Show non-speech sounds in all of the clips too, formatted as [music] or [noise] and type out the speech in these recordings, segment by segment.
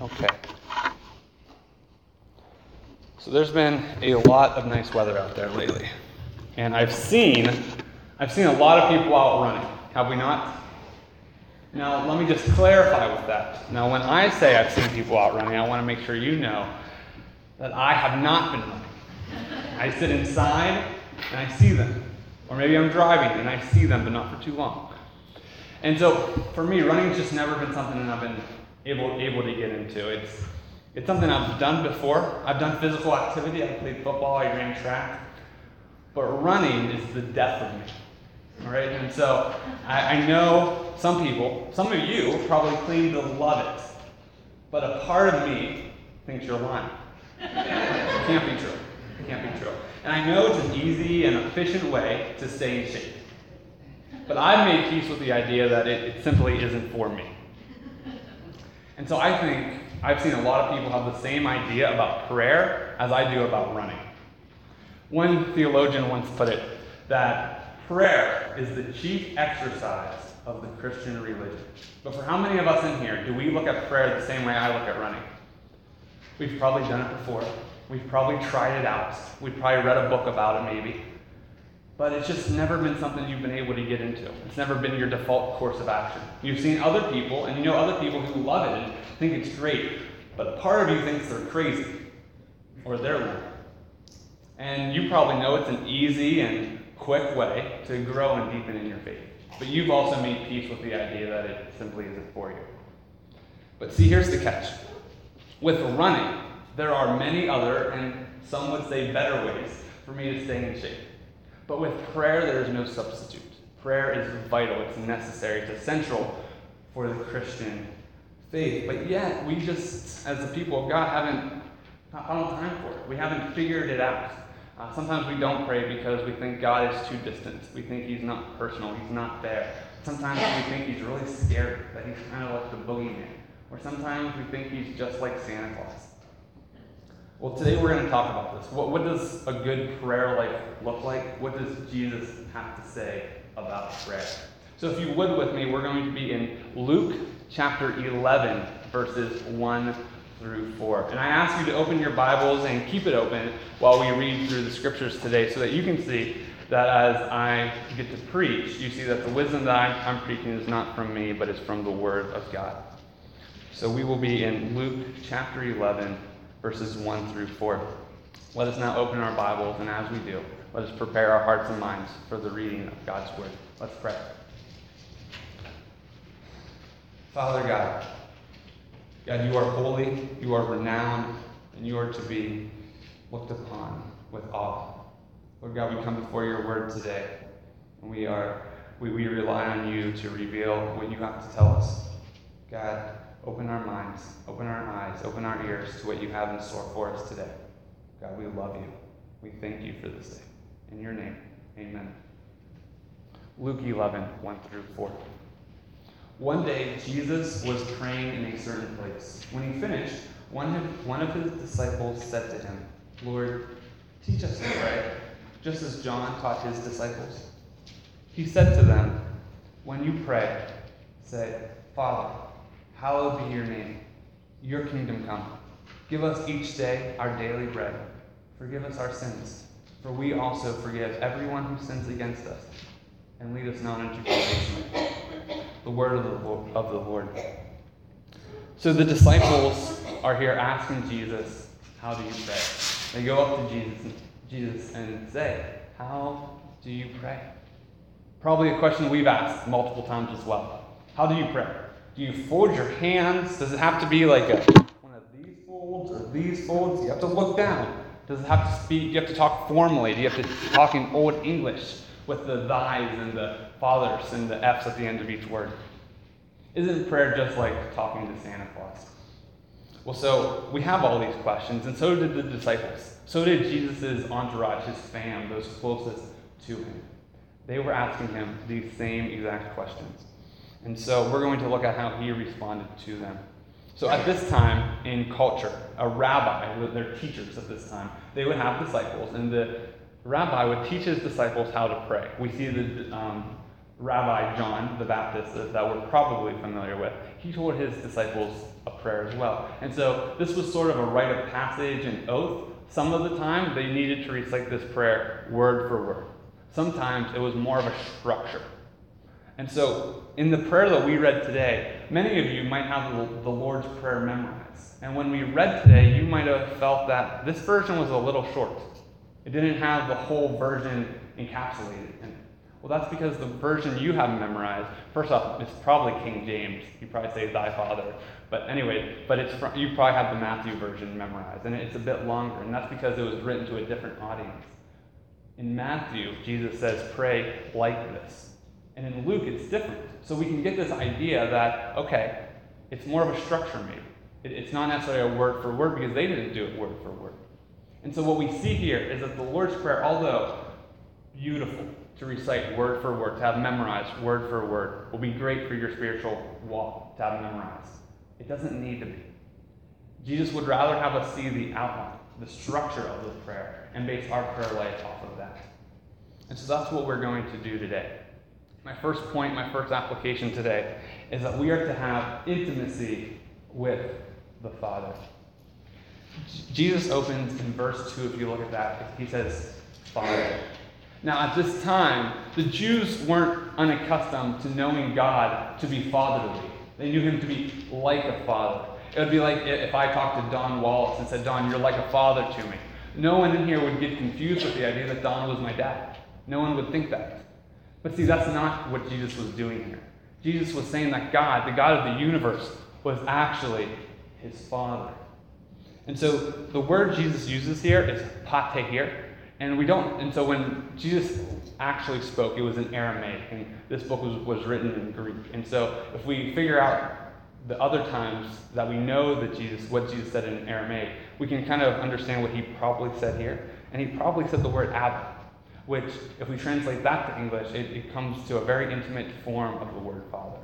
Okay. So there's been a lot of nice weather out there lately. And I've seen I've seen a lot of people out running. Have we not? Now, let me just clarify with that. Now, when I say I've seen people out running, I want to make sure you know that I have not been running. I sit inside and I see them. Or maybe I'm driving and I see them, but not for too long. And so, for me, running's just never been something that I've been able, able to get into. It's, it's something I've done before. I've done physical activity. I played football, I ran track. But running is the death of me. All right? And so I, I know some people, some of you probably claim to love it, but a part of me thinks you're lying. it can't be true. It can't be true. And I know it's an easy and efficient way to stay in shape. But I've made peace with the idea that it, it simply isn't for me. And so I think I've seen a lot of people have the same idea about prayer as I do about running. One theologian once put it that Prayer is the chief exercise of the Christian religion. But for how many of us in here do we look at prayer the same way I look at running? We've probably done it before. We've probably tried it out. We've probably read a book about it, maybe. But it's just never been something you've been able to get into. It's never been your default course of action. You've seen other people, and you know other people who love it and think it's great, but a part of you thinks they're crazy or they're. And you probably know it's an easy and quick way to grow and deepen in your faith. But you've also made peace with the idea that it simply isn't for you. But see, here's the catch. With running, there are many other, and some would say better ways, for me to stay in shape. But with prayer, there is no substitute. Prayer is vital, it's necessary, it's essential for the Christian faith. But yet, we just, as the people of God, haven't found time for it. We haven't figured it out. Uh, sometimes we don't pray because we think God is too distant. We think He's not personal. He's not there. Sometimes we think He's really scary, that He's kind of like the boogeyman. Or sometimes we think He's just like Santa Claus. Well, today we're going to talk about this. What, what does a good prayer life look like? What does Jesus have to say about prayer? So, if you would with me, we're going to be in Luke chapter 11, verses 1 through 4. And I ask you to open your Bibles and keep it open while we read through the scriptures today so that you can see that as I get to preach, you see that the wisdom that I'm, I'm preaching is not from me, but it's from the Word of God. So we will be in Luke chapter 11, verses 1 through 4. Let us now open our Bibles, and as we do, let us prepare our hearts and minds for the reading of God's Word. Let's pray. Father God, God, you are holy, you are renowned, and you are to be looked upon with awe. Lord God, we come before your word today, and we are we, we rely on you to reveal what you have to tell us. God, open our minds, open our eyes, open our ears to what you have in store for us today. God, we love you. We thank you for this day. In your name, amen. Luke 11, 1 through 4. One day, Jesus was praying in a certain place. When he finished, one of, one of his disciples said to him, Lord, teach us to pray, just as John taught his disciples. He said to them, When you pray, say, Father, hallowed be your name. Your kingdom come. Give us each day our daily bread. Forgive us our sins, for we also forgive everyone who sins against us. And lead us not into temptation the word of the, Lord, of the Lord. So the disciples are here asking Jesus, How do you pray? They go up to Jesus, Jesus and say, How do you pray? Probably a question we've asked multiple times as well. How do you pray? Do you fold your hands? Does it have to be like a, one of these folds or these folds? You have to look down? Does it have to speak? Do you have to talk formally? Do you have to talk in Old English with the thys and the fathers and the F's at the end of each word. Isn't prayer just like talking to Santa Claus? Well, so we have all these questions, and so did the disciples. So did Jesus' entourage, his fam, those closest to him. They were asking him these same exact questions. And so we're going to look at how he responded to them. So at this time in culture, a rabbi, their teachers at this time, they would have disciples, and the rabbi would teach his disciples how to pray. We see the um, Rabbi John the Baptist that we're probably familiar with. He taught his disciples a prayer as well. And so this was sort of a rite of passage and oath. Some of the time they needed to recite this prayer word for word. Sometimes it was more of a structure. And so in the prayer that we read today, many of you might have the Lord's Prayer memorized. And when we read today, you might have felt that this version was a little short. It didn't have the whole version encapsulated in it. Well, that's because the version you have memorized, first off, it's probably King James. You probably say thy father. But anyway, but it's you probably have the Matthew version memorized, and it's a bit longer, and that's because it was written to a different audience. In Matthew, Jesus says, pray like this. And in Luke, it's different. So we can get this idea that, okay, it's more of a structure maybe. It's not necessarily a word for word because they didn't do it word for word. And so what we see here is that the Lord's Prayer, although beautiful to recite word for word, to have memorized word for word, will be great for your spiritual walk to have memorized. It doesn't need to be. Jesus would rather have us see the outline, the structure of the prayer, and base our prayer life off of that. And so that's what we're going to do today. My first point, my first application today, is that we are to have intimacy with the Father. Jesus opens in verse 2, if you look at that, he says, Father. Now, at this time, the Jews weren't unaccustomed to knowing God to be fatherly. They knew him to be like a father. It would be like if I talked to Don Wallace and said, Don, you're like a father to me. No one in here would get confused with the idea that Don was my dad. No one would think that. But see, that's not what Jesus was doing here. Jesus was saying that God, the God of the universe, was actually his father. And so the word Jesus uses here is patahir. And we don't, and so when Jesus actually spoke, it was in Aramaic, and this book was, was written in Greek. And so if we figure out the other times that we know that Jesus, what Jesus said in Aramaic, we can kind of understand what he probably said here. And he probably said the word Abba, which, if we translate that to English, it, it comes to a very intimate form of the word father.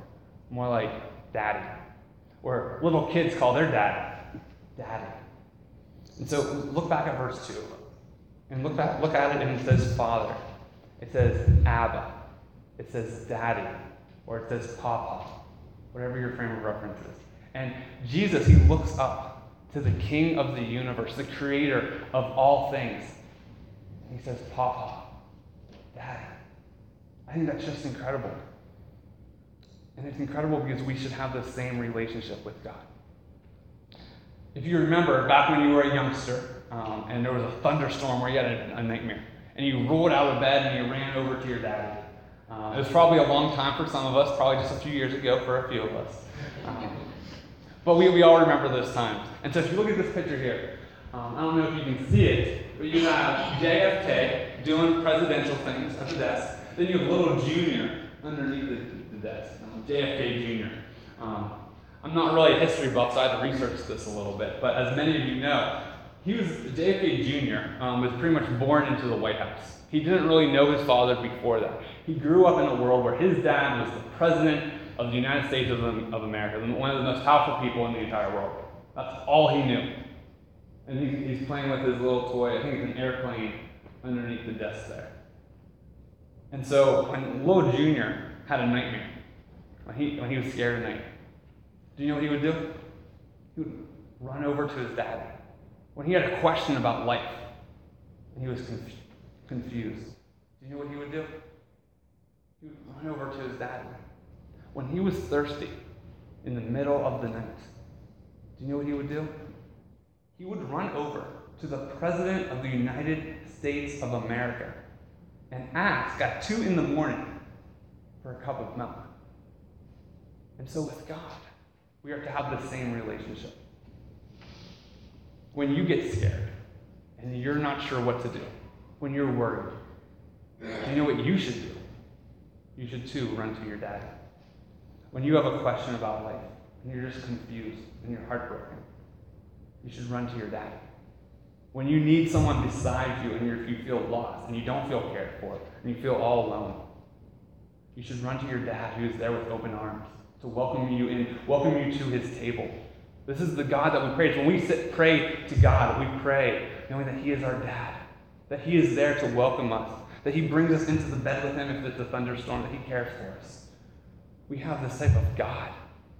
More like daddy. Or little kids call their dad daddy. And so look back at verse 2. And look, back, look at it and it says father. It says Abba. It says daddy. Or it says papa. Whatever your frame of reference is. And Jesus, he looks up to the king of the universe, the creator of all things. He says, Papa, I think that's just incredible. And it's incredible because we should have the same relationship with God. If you remember, back when you were a youngster um, and there was a thunderstorm where you had a, a, nightmare, and you rolled out of bed and you ran over to your daddy. Uh, it was probably a long time for some of us, probably just a few years ago for a few of us. Um, but we, we all remember those times. And so if you look at this picture here, um, I don't know if you can see it, but you have JFK doing presidential things at the desk. Then you have little Junior underneath the, the desk, um, JFK Jr. Um, I'm not really a history buff, so I had to research this a little bit. But as many of you know, he was JFK Jr. Um, was pretty much born into the White House. He didn't really know his father before that. He grew up in a world where his dad was the president of the United States of, of America, one of the most powerful people in the entire world. That's all he knew. And he's, he's playing with his little toy. I think it's an airplane underneath the desk there. And so when Little Junior had a nightmare, when he, when he was scared at night, do you know what he would do? He would run over to his daddy. When he had a question about life and he was conf- confused, do you know what he would do? He would run over to his daddy. When he was thirsty in the middle of the night, do you know what he would do? He would run over to the President of the United States of America and ask at 2 in the morning for a cup of milk. And so with God, we are to have the same relationship. When you get scared and you're not sure what to do, when you're worried, you know what you should do? You should too run to your dad. When you have a question about life and you're just confused and you're heartbroken, you should run to your dad. When you need someone beside you and you feel lost and you don't feel cared for and you feel all alone, you should run to your dad who is there with open arms to welcome you in, welcome you to his table. This is the God that we praise. When we sit, pray to God, we pray knowing that he is our dad that He is there to welcome us, that He brings us into the bed with Him if it's a thunderstorm, that He cares for us. We have this type of God.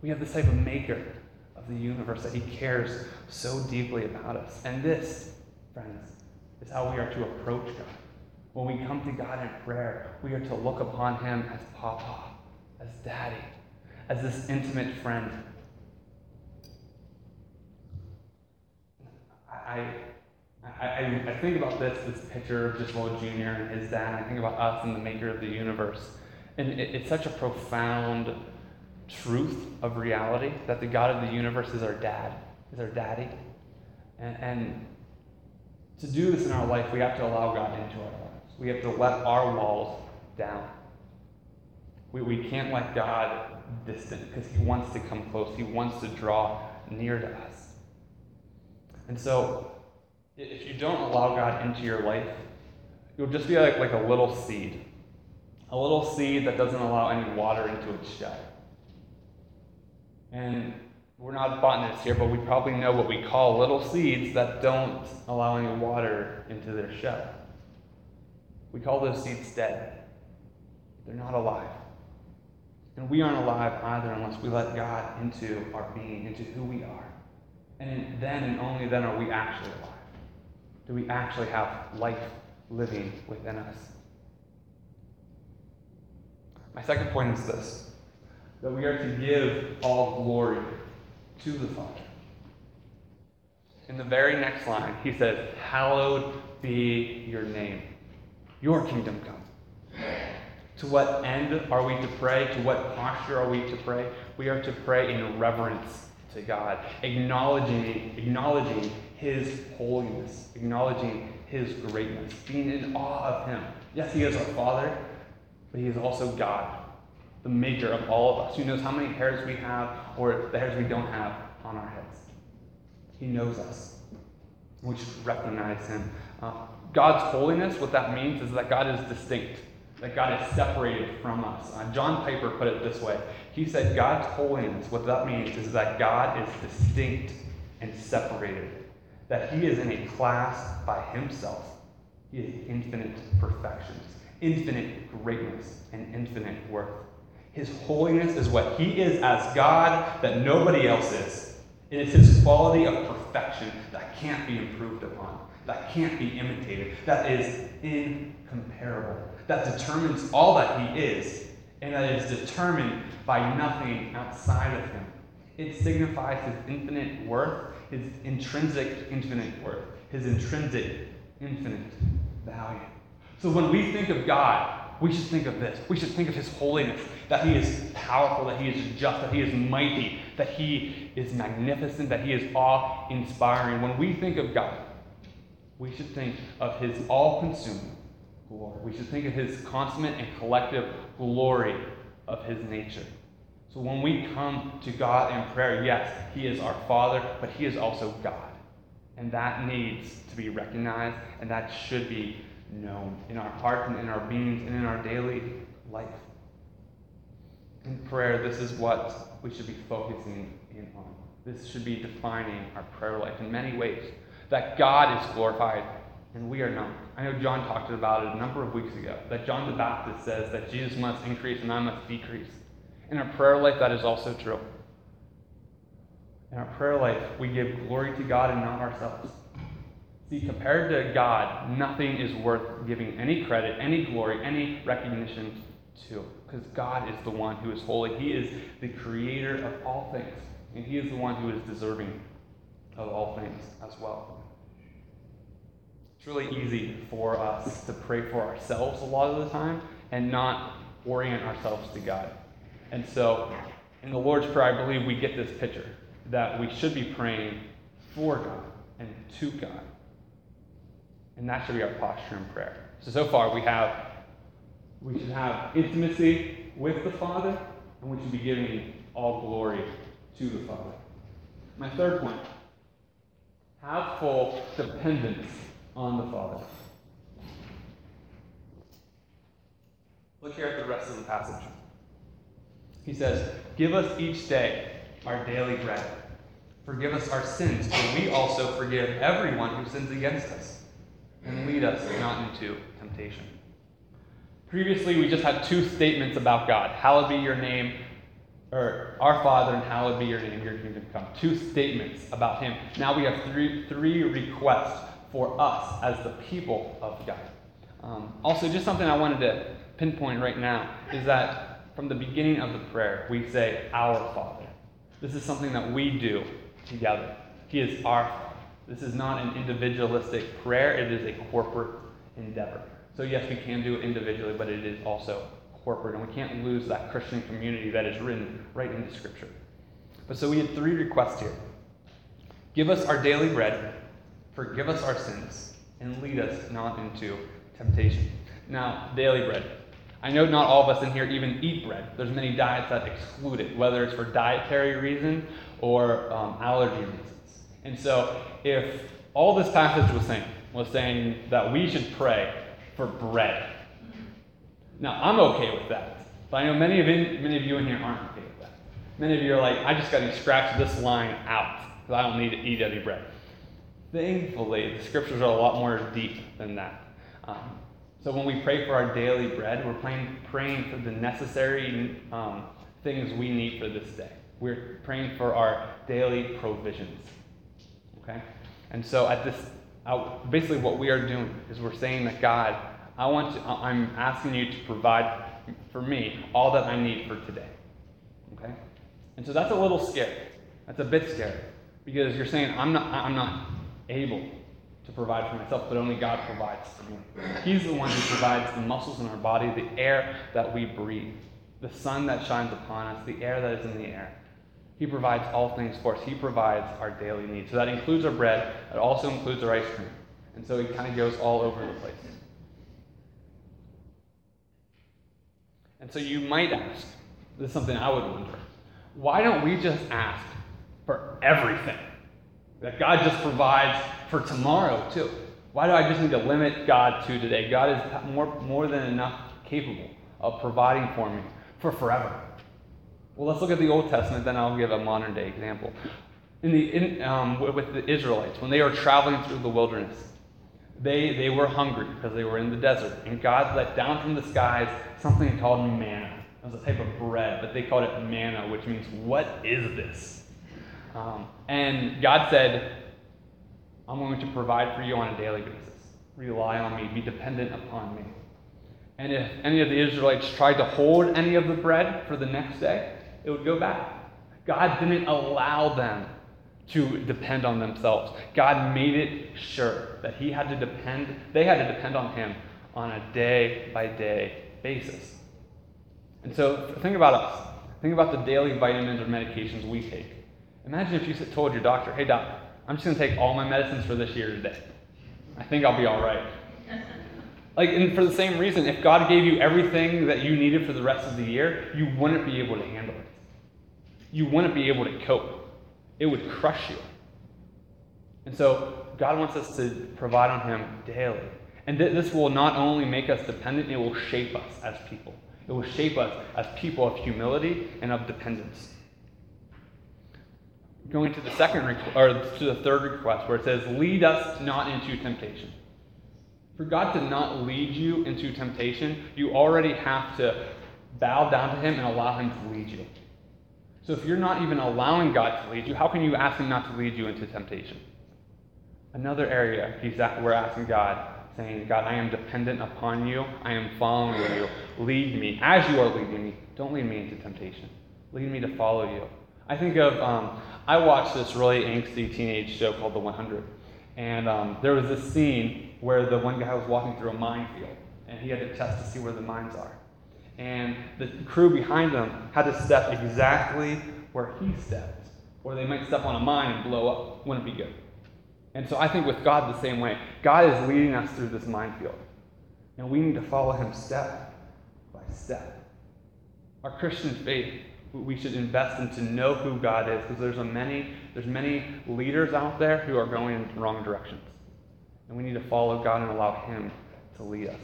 We have this type of maker of the universe that He cares so deeply about us. And this, friends, is how we are to approach God. When we come to God in prayer, we are to look upon Him as Papa, as Daddy, as this intimate friend. I, I, I, think about this, this picture of just little Junior and his dad. I think about us and the maker of the universe. And it, it's such a profound truth of reality that the God of the universe is our dad, is our daddy. And, and to do this in our life, we have to allow God into our lives. We have to let our walls down. We, we can't let God distant because He wants to come close, He wants to draw near to us. And so, if you don't allow God into your life, you'll just be like, like a little seed. A little seed that doesn't allow any water into its shell. And we're not botanists here, but we probably know what we call little seeds that don't allow any water into their shell. We call those seeds dead. They're not alive. And we aren't alive either unless we let God into our being, into who we are. And then and only then are we actually alive. Do we actually have life living within us? My second point is this that we are to give all glory to the Father. In the very next line, he says, Hallowed be your name. Your kingdom come. To what end are we to pray? To what posture are we to pray? We are to pray in reverence to God, acknowledging, acknowledging His holiness, acknowledging His greatness, being in awe of Him. Yes, He is our Father, but He is also God, the maker of all of us, who knows how many hairs we have or the hairs we don't have on our heads. He knows us. We should recognize Him. Uh, God's holiness, what that means is that God is distinct that God is separated from us. Uh, John Piper put it this way He said, God's holiness, what that means is that God is distinct and separated, that He is in a class by Himself. He is infinite perfections, infinite greatness, and infinite worth. His holiness is what He is as God that nobody else is. It is His quality of perfection that can't be improved upon, that can't be imitated, that is incomparable that determines all that he is, and that is determined by nothing outside of him. It signifies his infinite worth, his intrinsic infinite worth, his intrinsic infinite value. So when we think of God, we should think of this. We should think of his holiness, that he is powerful, that he is just, that he is mighty, that he is magnificent, that he is awe inspiring. When we think of God, we should think of his all consuming, glory. We should think of his consummate and collective glory of his nature. So when we come to God in prayer, yes, he is our Father, but he is also God. And that needs to be recognized, and that should be known in our hearts and in our beings and in our daily life. In prayer, this is what we should be focusing in on. This should be defining our prayer life in many ways. That God is glorified and we are not. I know John talked about it a number of weeks ago that John the Baptist says that Jesus must increase and I must decrease. In our prayer life, that is also true. In our prayer life, we give glory to God and not ourselves. See, compared to God, nothing is worth giving any credit, any glory, any recognition to. Because God is the one who is holy. He is the creator of all things. And He is the one who is deserving of all things as well. It's really easy for us to pray for ourselves a lot of the time and not orient ourselves to God. And so, in the Lord's Prayer, I believe we get this picture that we should be praying for God and to God. And that should be our posture in prayer. So, so far, we have, we should have intimacy with the Father, and we should be giving all glory to the Father. My third point have full dependence on the Father. Look here at the rest of the passage. He says, Give us each day our daily bread. Forgive us our sins, for we also forgive everyone who sins against us. And lead us not into temptation. Previously, we just had two statements about God Hallowed be your name, or our Father, and hallowed be your name, your kingdom come. Two statements about Him. Now we have three, three requests for us as the people of God. Um, also, just something I wanted to pinpoint right now is that from the beginning of the prayer, we say, Our Father. This is something that we do together. He is our Father. This is not an individualistic prayer, it is a corporate endeavor. So, yes, we can do it individually, but it is also corporate, and we can't lose that Christian community that is written right into Scripture. But so we had three requests here Give us our daily bread, forgive us our sins, and lead us not into temptation. Now, daily bread. I know not all of us in here even eat bread. There's many diets that exclude it, whether it's for dietary reasons or um, allergy reasons. And so, if all this passage was saying was saying that we should pray for bread. Now, I'm okay with that, but I know many of, in, many of you in here aren't okay with that. Many of you are like, I just got to scratch this line out because I don't need to eat any bread. Thankfully, the scriptures are a lot more deep than that. Um, so when we pray for our daily bread, we're praying, praying for the necessary um, things we need for this day. We're praying for our daily provisions. Okay? And so at this basically what we are doing is we're saying that God, I want to, I'm asking you to provide for me all that I need for today. Okay? And so that's a little scary. That's a bit scary because you're saying I'm not I'm not able to provide for myself, but only God provides for me. He's the one who provides the muscles in our body, the air that we breathe, the sun that shines upon us, the air that is in the air. He provides all things for us. He provides our daily needs. So that includes our bread, it also includes our ice cream. And so it kind of goes all over the place. And so you might ask, this is something I would wonder, why don't we just ask for everything? That God just provides for tomorrow, too. Why do I just need to limit God to today? God is more, more than enough capable of providing for me for forever. Well, let's look at the Old Testament, then I'll give a modern day example. In the, in, um, with the Israelites, when they were traveling through the wilderness, they, they were hungry because they were in the desert. And God let down from the skies something called manna. It was a type of bread, but they called it manna, which means, what is this? Um, and God said, I'm going to provide for you on a daily basis. Rely on me, be dependent upon me. And if any of the Israelites tried to hold any of the bread for the next day, it would go back. God didn't allow them to depend on themselves. God made it sure that he had to depend, they had to depend on him on a day by day basis. And so think about us. Think about the daily vitamins or medications we take. Imagine if you told your doctor, hey, doc, I'm just going to take all my medicines for this year today. I think I'll be all right. Like, and for the same reason, if God gave you everything that you needed for the rest of the year, you wouldn't be able to handle it. You wouldn't be able to cope. It would crush you. And so, God wants us to provide on Him daily. And th- this will not only make us dependent, it will shape us as people. It will shape us as people of humility and of dependence. Going to the second or to the third request, where it says, "Lead us not into temptation." For God to not lead you into temptation, you already have to bow down to Him and allow Him to lead you. So if you're not even allowing God to lead you, how can you ask Him not to lead you into temptation? Another area he's at, we're asking God, saying, God, I am dependent upon you. I am following you. Lead me. As you are leading me, don't lead me into temptation. Lead me to follow you. I think of, um, I watched this really angsty teenage show called The 100. And um, there was this scene where the one guy was walking through a minefield, and he had to test to see where the mines are. And the crew behind them had to step exactly where he stepped, or they might step on a mine and blow up. Wouldn't be good. And so I think with God the same way. God is leading us through this minefield, and we need to follow Him step by step. Our Christian faith we should invest in to know who God is because there's a many there's many leaders out there who are going in the wrong directions. And we need to follow God and allow him to lead us.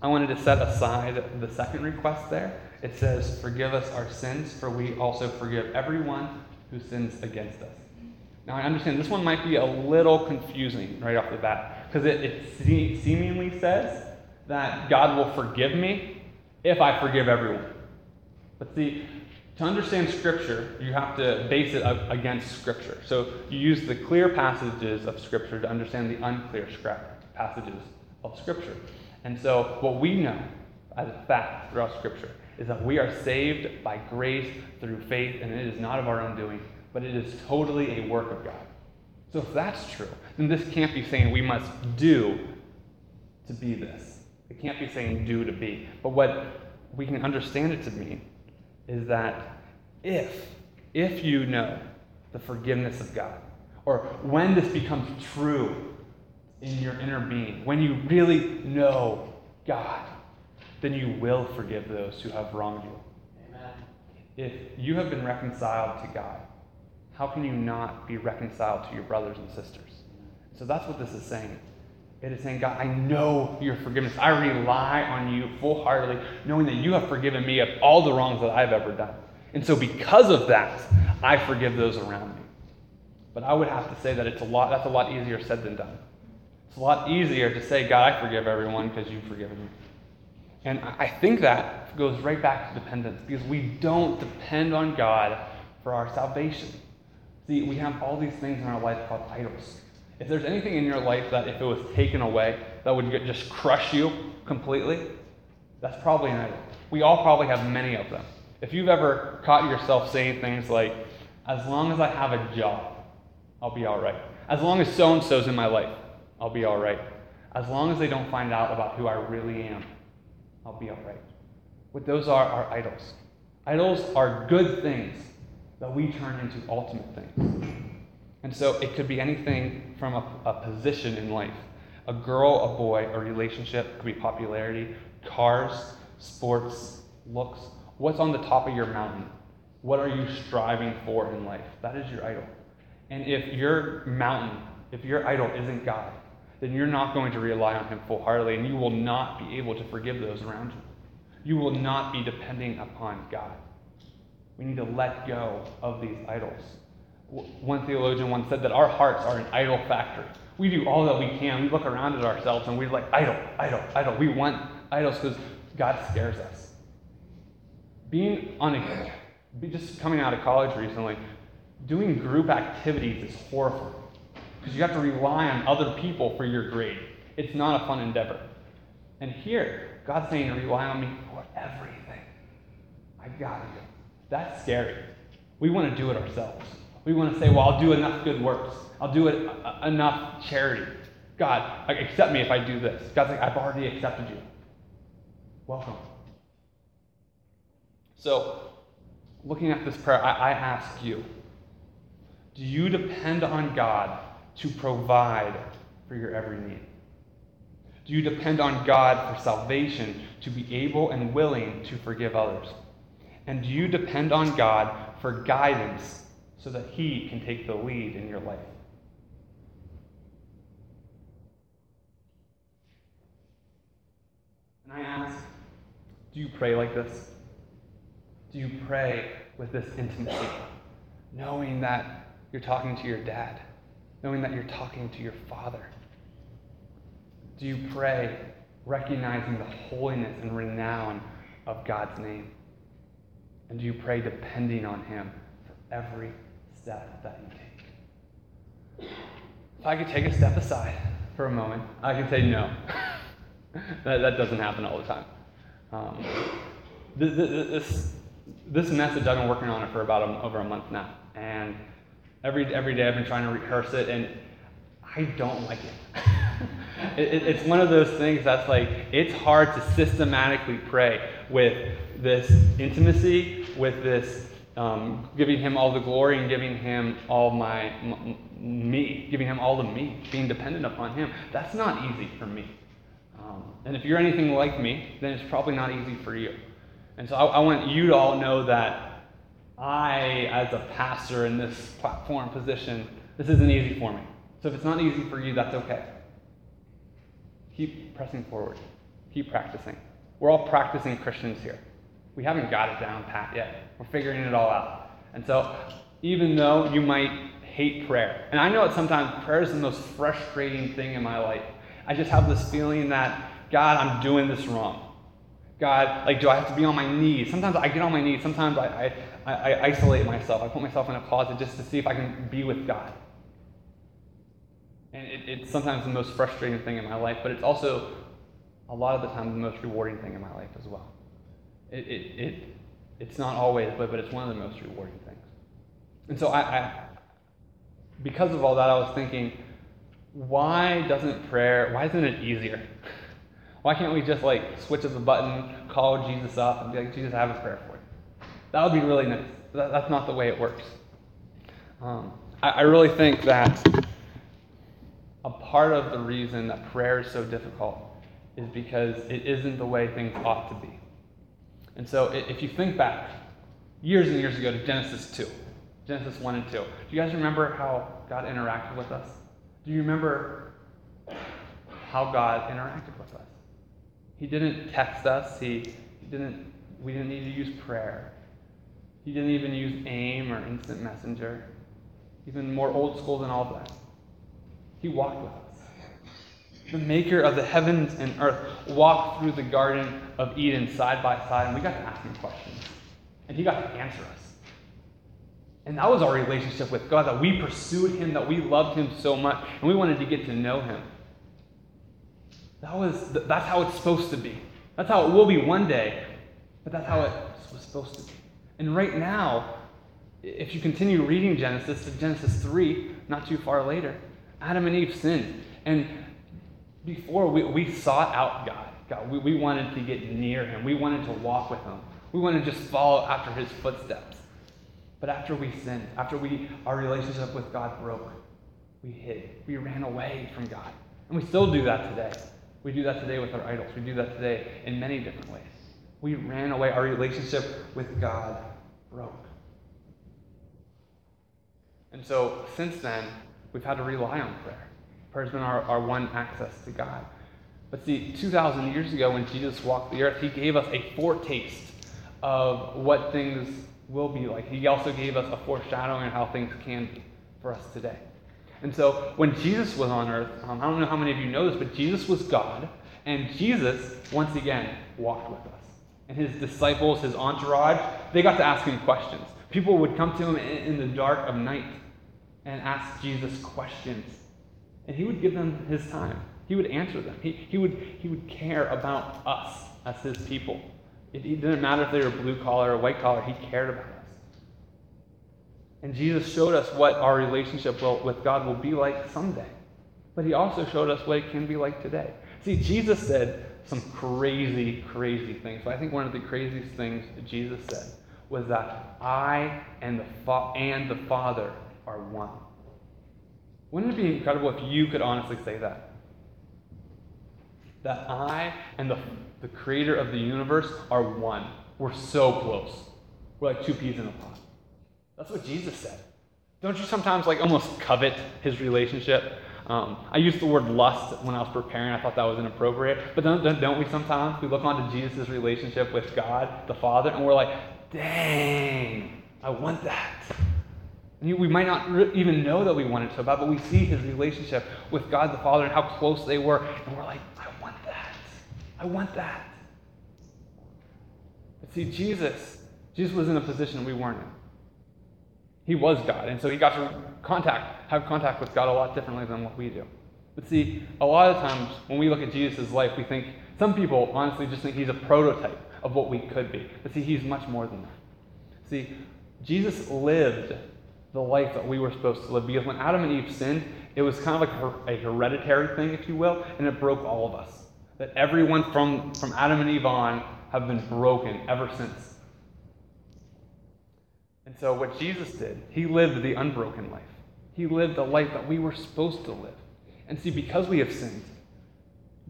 I wanted to set aside the second request there. It says, "Forgive us our sins, for we also forgive everyone who sins against us." Now I understand this one might be a little confusing right off the bat because it, it se- seemingly says that God will forgive me if I forgive everyone. But see, to understand Scripture, you have to base it against Scripture. So you use the clear passages of Scripture to understand the unclear passages of Scripture. And so what we know as a fact throughout Scripture is that we are saved by grace through faith, and it is not of our own doing, but it is totally a work of God. So if that's true, then this can't be saying we must do to be this. It can't be saying do to be. But what we can understand it to mean is that if, if you know the forgiveness of God, or when this becomes true in your inner being, when you really know God, then you will forgive those who have wronged you. Amen. If you have been reconciled to God, how can you not be reconciled to your brothers and sisters? So that's what this is saying. It is saying, God, I know your forgiveness. I rely on you full heartedly, knowing that you have forgiven me of all the wrongs that I've ever done. And so, because of that, I forgive those around me. But I would have to say that it's a lot, that's a lot easier said than done. It's a lot easier to say, God, I forgive everyone because you've forgiven me. And I think that goes right back to dependence because we don't depend on God for our salvation. See, we have all these things in our life called idols. If there's anything in your life that if it was taken away, that would just crush you completely, that's probably an idol. We all probably have many of them. If you've ever caught yourself saying things like, as long as I have a job, I'll be all right. As long as so and so's in my life, I'll be all right. As long as they don't find out about who I really am, I'll be all right. What those are are idols. Idols are good things that we turn into ultimate things. And so it could be anything from a, a position in life a girl, a boy, a relationship, it could be popularity, cars, sports, looks. What's on the top of your mountain? What are you striving for in life? That is your idol. And if your mountain, if your idol isn't God, then you're not going to rely on Him full heartedly, and you will not be able to forgive those around you. You will not be depending upon God. We need to let go of these idols. One theologian once said that our hearts are an idol factory. We do all that we can. We look around at ourselves and we're like, idol, idol, idol. We want idols because God scares us. Being on a, just coming out of college recently, doing group activities is horrible because you have to rely on other people for your grade. It's not a fun endeavor. And here, God's saying, rely on me for everything. I got you. That's scary. We want to do it ourselves. We want to say, well, I'll do enough good works. I'll do it, uh, enough charity. God, accept me if I do this. God's like, I've already accepted you. Welcome. So, looking at this prayer, I, I ask you do you depend on God to provide for your every need? Do you depend on God for salvation to be able and willing to forgive others? And do you depend on God for guidance so that He can take the lead in your life? And I ask, do you pray like this? Do you pray with this intimacy, knowing that you're talking to your dad, knowing that you're talking to your father? Do you pray recognizing the holiness and renown of God's name? And do you pray depending on Him for every step that you take? If I could take a step aside for a moment, I could say no. [laughs] that, that doesn't happen all the time. Um, this, this, this message, I've been working on it for about a, over a month now. And every, every day I've been trying to rehearse it, and I don't like [laughs] it. it, it's one of those things that's like, it's hard to systematically pray with this intimacy, with this um, giving him all the glory and giving him all my m- me, giving him all the me, being dependent upon him. That's not easy for me. Um, and if you're anything like me, then it's probably not easy for you. And so I, I want you to all know that I, as a pastor in this platform position, this isn't easy for me. So if it's not easy for you, that's okay. Keep pressing forward. Keep practicing. We're all practicing Christians here. We haven't got it down pat yet. We're figuring it all out. And so, even though you might hate prayer, and I know that sometimes prayer is the most frustrating thing in my life I just have this feeling that, God, I'm doing this wrong. God, like, do I have to be on my knees? Sometimes I get on my knees. Sometimes I, I, I isolate myself. I put myself in a closet just to see if I can be with God. And it, it's sometimes the most frustrating thing in my life, but it's also a lot of the time the most rewarding thing in my life as well. It, it, it, it's not always, but, but it's one of the most rewarding things. And so I, I, because of all that, I was thinking, why doesn't prayer, why isn't it easier? [laughs] Why can't we just like switch up the button, call Jesus up, and be like, Jesus, I have a prayer? That would be really nice. That, that's not the way it works. Um, I, I really think that a part of the reason that prayer is so difficult is because it isn't the way things ought to be. And so if you think back years and years ago to Genesis 2, Genesis 1 and 2, do you guys remember how God interacted with us? Do you remember how God interacted with us? He didn't text us, he, he didn't, we didn't need to use prayer. He didn't even use AIM or Instant Messenger, even more old school than all that. He walked with us. The maker of the heavens and earth walked through the Garden of Eden side by side, and we got to ask him questions. And he got to answer us. And that was our relationship with God, that we pursued him, that we loved him so much, and we wanted to get to know him. That was, that's how it's supposed to be. That's how it will be one day, but that's how it was supposed to be. And right now, if you continue reading Genesis to Genesis 3, not too far later, Adam and Eve sinned. And before we, we sought out God, God, we, we wanted to get near Him. We wanted to walk with Him. We wanted to just follow after His footsteps. But after we sinned, after we our relationship with God broke, we hid. We ran away from God. And we still do that today. We do that today with our idols. We do that today in many different ways. We ran away. Our relationship with God broke. And so since then, we've had to rely on prayer. Prayer has been our, our one access to God. But see, 2,000 years ago, when Jesus walked the earth, he gave us a foretaste of what things will be like. He also gave us a foreshadowing of how things can be for us today. And so when Jesus was on earth, um, I don't know how many of you know this, but Jesus was God, and Jesus, once again, walked with us. And his disciples, his entourage, they got to ask him questions. People would come to him in, the dark of night and ask Jesus questions. And he would give them his time. He would answer them. He, he, would, he would care about us as his people. It, it didn't matter if they were blue collar or white collar, he cared about us. And Jesus showed us what our relationship will, with God will be like someday. But he also showed us what it can be like today. See, Jesus said some crazy, crazy things. But I think one of the craziest things Jesus said was that I and the, fa- and the Father are one. Wouldn't it be incredible if you could honestly say that? That I and the, the creator of the universe are one. We're so close. We're like two peas in a pod. That's what Jesus said. Don't you sometimes like almost covet his relationship? Um, I used the word lust when I was preparing. I thought that was inappropriate. But don't, don't, we sometimes? We look onto Jesus' relationship with God, the Father, and we're like, dang, I want that. And we might not even know that we want it so bad, but we see his relationship with God the Father and how close they were, and we're like, I want that. I want that. But see, Jesus, Jesus was in a position we weren't in. He was God, and so he got to contact, have contact with God a lot differently than what we do. But see, a lot of times when we look at Jesus' life, we think, some people honestly just think he's a prototype of what we could be. But see, he's much more than that. See, Jesus lived the life that we were supposed to live. Because when Adam and Eve sinned, it was kind of like a hereditary thing, if you will, and it broke all of us. That everyone from, from Adam and Eve on have been broken ever since. So, what Jesus did, he lived the unbroken life. He lived the life that we were supposed to live. And see, because we have sinned,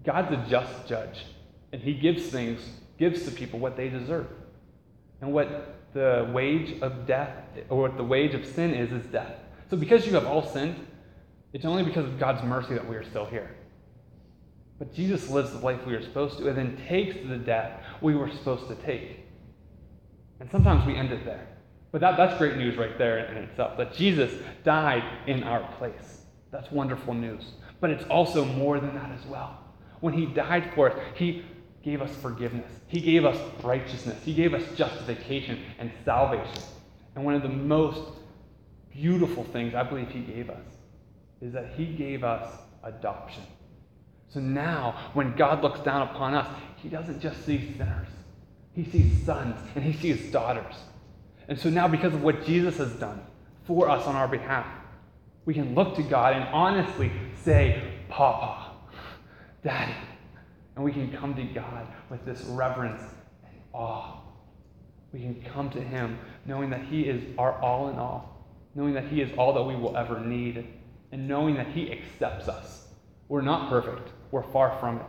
God's a just judge. And he gives things, gives to people what they deserve. And what the wage of death, or what the wage of sin is, is death. So because you have all sinned, it's only because of God's mercy that we are still here. But Jesus lives the life we are supposed to and then takes the death we were supposed to take. And sometimes we end it there. But that, that's great news right there in itself that Jesus died in our place. That's wonderful news. But it's also more than that as well. When he died for us, he gave us forgiveness. He gave us righteousness. He gave us justification and salvation. And one of the most beautiful things I believe he gave us is that he gave us adoption. So now, when God looks down upon us, he doesn't just see sinners, he sees sons and he sees daughters. And so now, because of what Jesus has done for us on our behalf, we can look to God and honestly say, Papa, Daddy. And we can come to God with this reverence and awe. We can come to Him knowing that He is our all in all, knowing that He is all that we will ever need, and knowing that He accepts us. We're not perfect, we're far from it.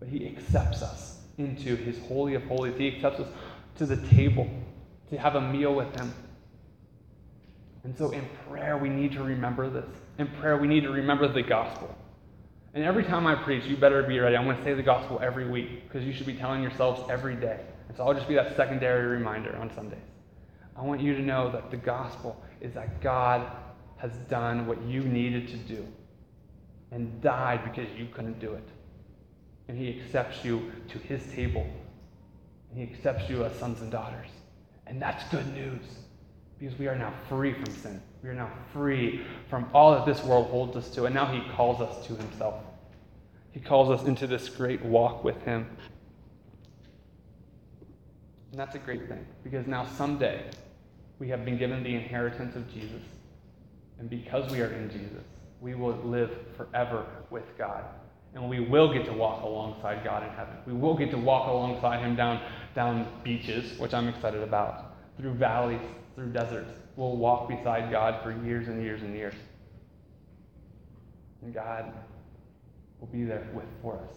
But He accepts us into His Holy of Holies. He accepts us to the table to have a meal with Him. And so in prayer, we need to remember this. In prayer, we need to remember the gospel. And every time I preach, you better be ready. I'm going to say the gospel every week because you should be telling yourselves every day. And so I'll just be that secondary reminder on Sundays. I want you to know that the gospel is that God has done what you needed to do and died because you couldn't do it. And he accepts you to his table. And he accepts you as sons and daughters. And that's good news because we are now free from sin. We are now free from all that this world holds us to. And now he calls us to himself. He calls us into this great walk with him. And that's a great thing because now someday we have been given the inheritance of Jesus. And because we are in Jesus, we will live forever with God. And we will get to walk alongside God in heaven. We will get to walk alongside Him down, down beaches, which I'm excited about, through valleys, through deserts. We'll walk beside God for years and years and years. And God will be there with for us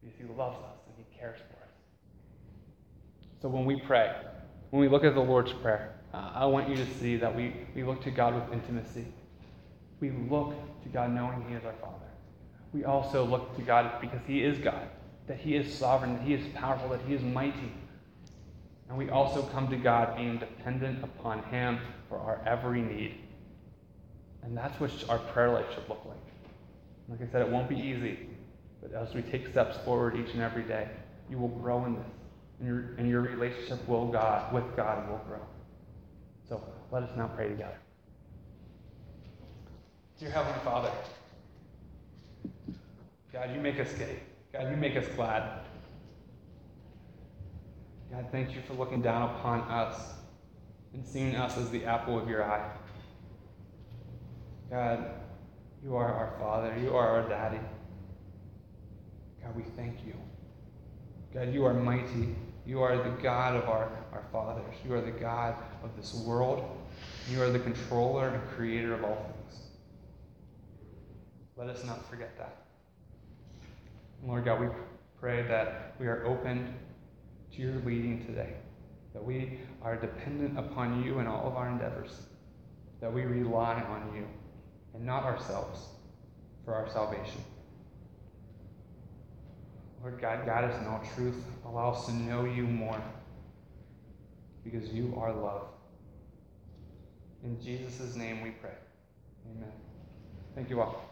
because He loves us and He cares for us. So when we pray, when we look at the Lord's Prayer, I want you to see that we, we look to God with intimacy. We look to God knowing He is our Father. We also look to God because He is God, that He is sovereign, that He is powerful, that He is mighty. And we also come to God being dependent upon Him for our every need. And that's what our prayer life should look like. Like I said, it won't be easy, but as we take steps forward each and every day, you will grow in this, and your, and your relationship will God, with God will grow. So let us now pray together. Dear Heavenly Father, God, you make us gay. God, you make us glad. God, thank you for looking down upon us and seeing us as the apple of your eye. God, you are our Father. You are our Daddy. God, we thank you. God, you are mighty. You are the God of our, our fathers. You are the God of this world. You are the controller and creator of all things. Let us not forget that. Lord God, we pray that we are open to your leading today, that we are dependent upon you in all of our endeavors, that we rely on you and not ourselves for our salvation. Lord God, guide us in all truth. Allow us to know you more because you are love. In Jesus' name we pray. Amen. Thank you all.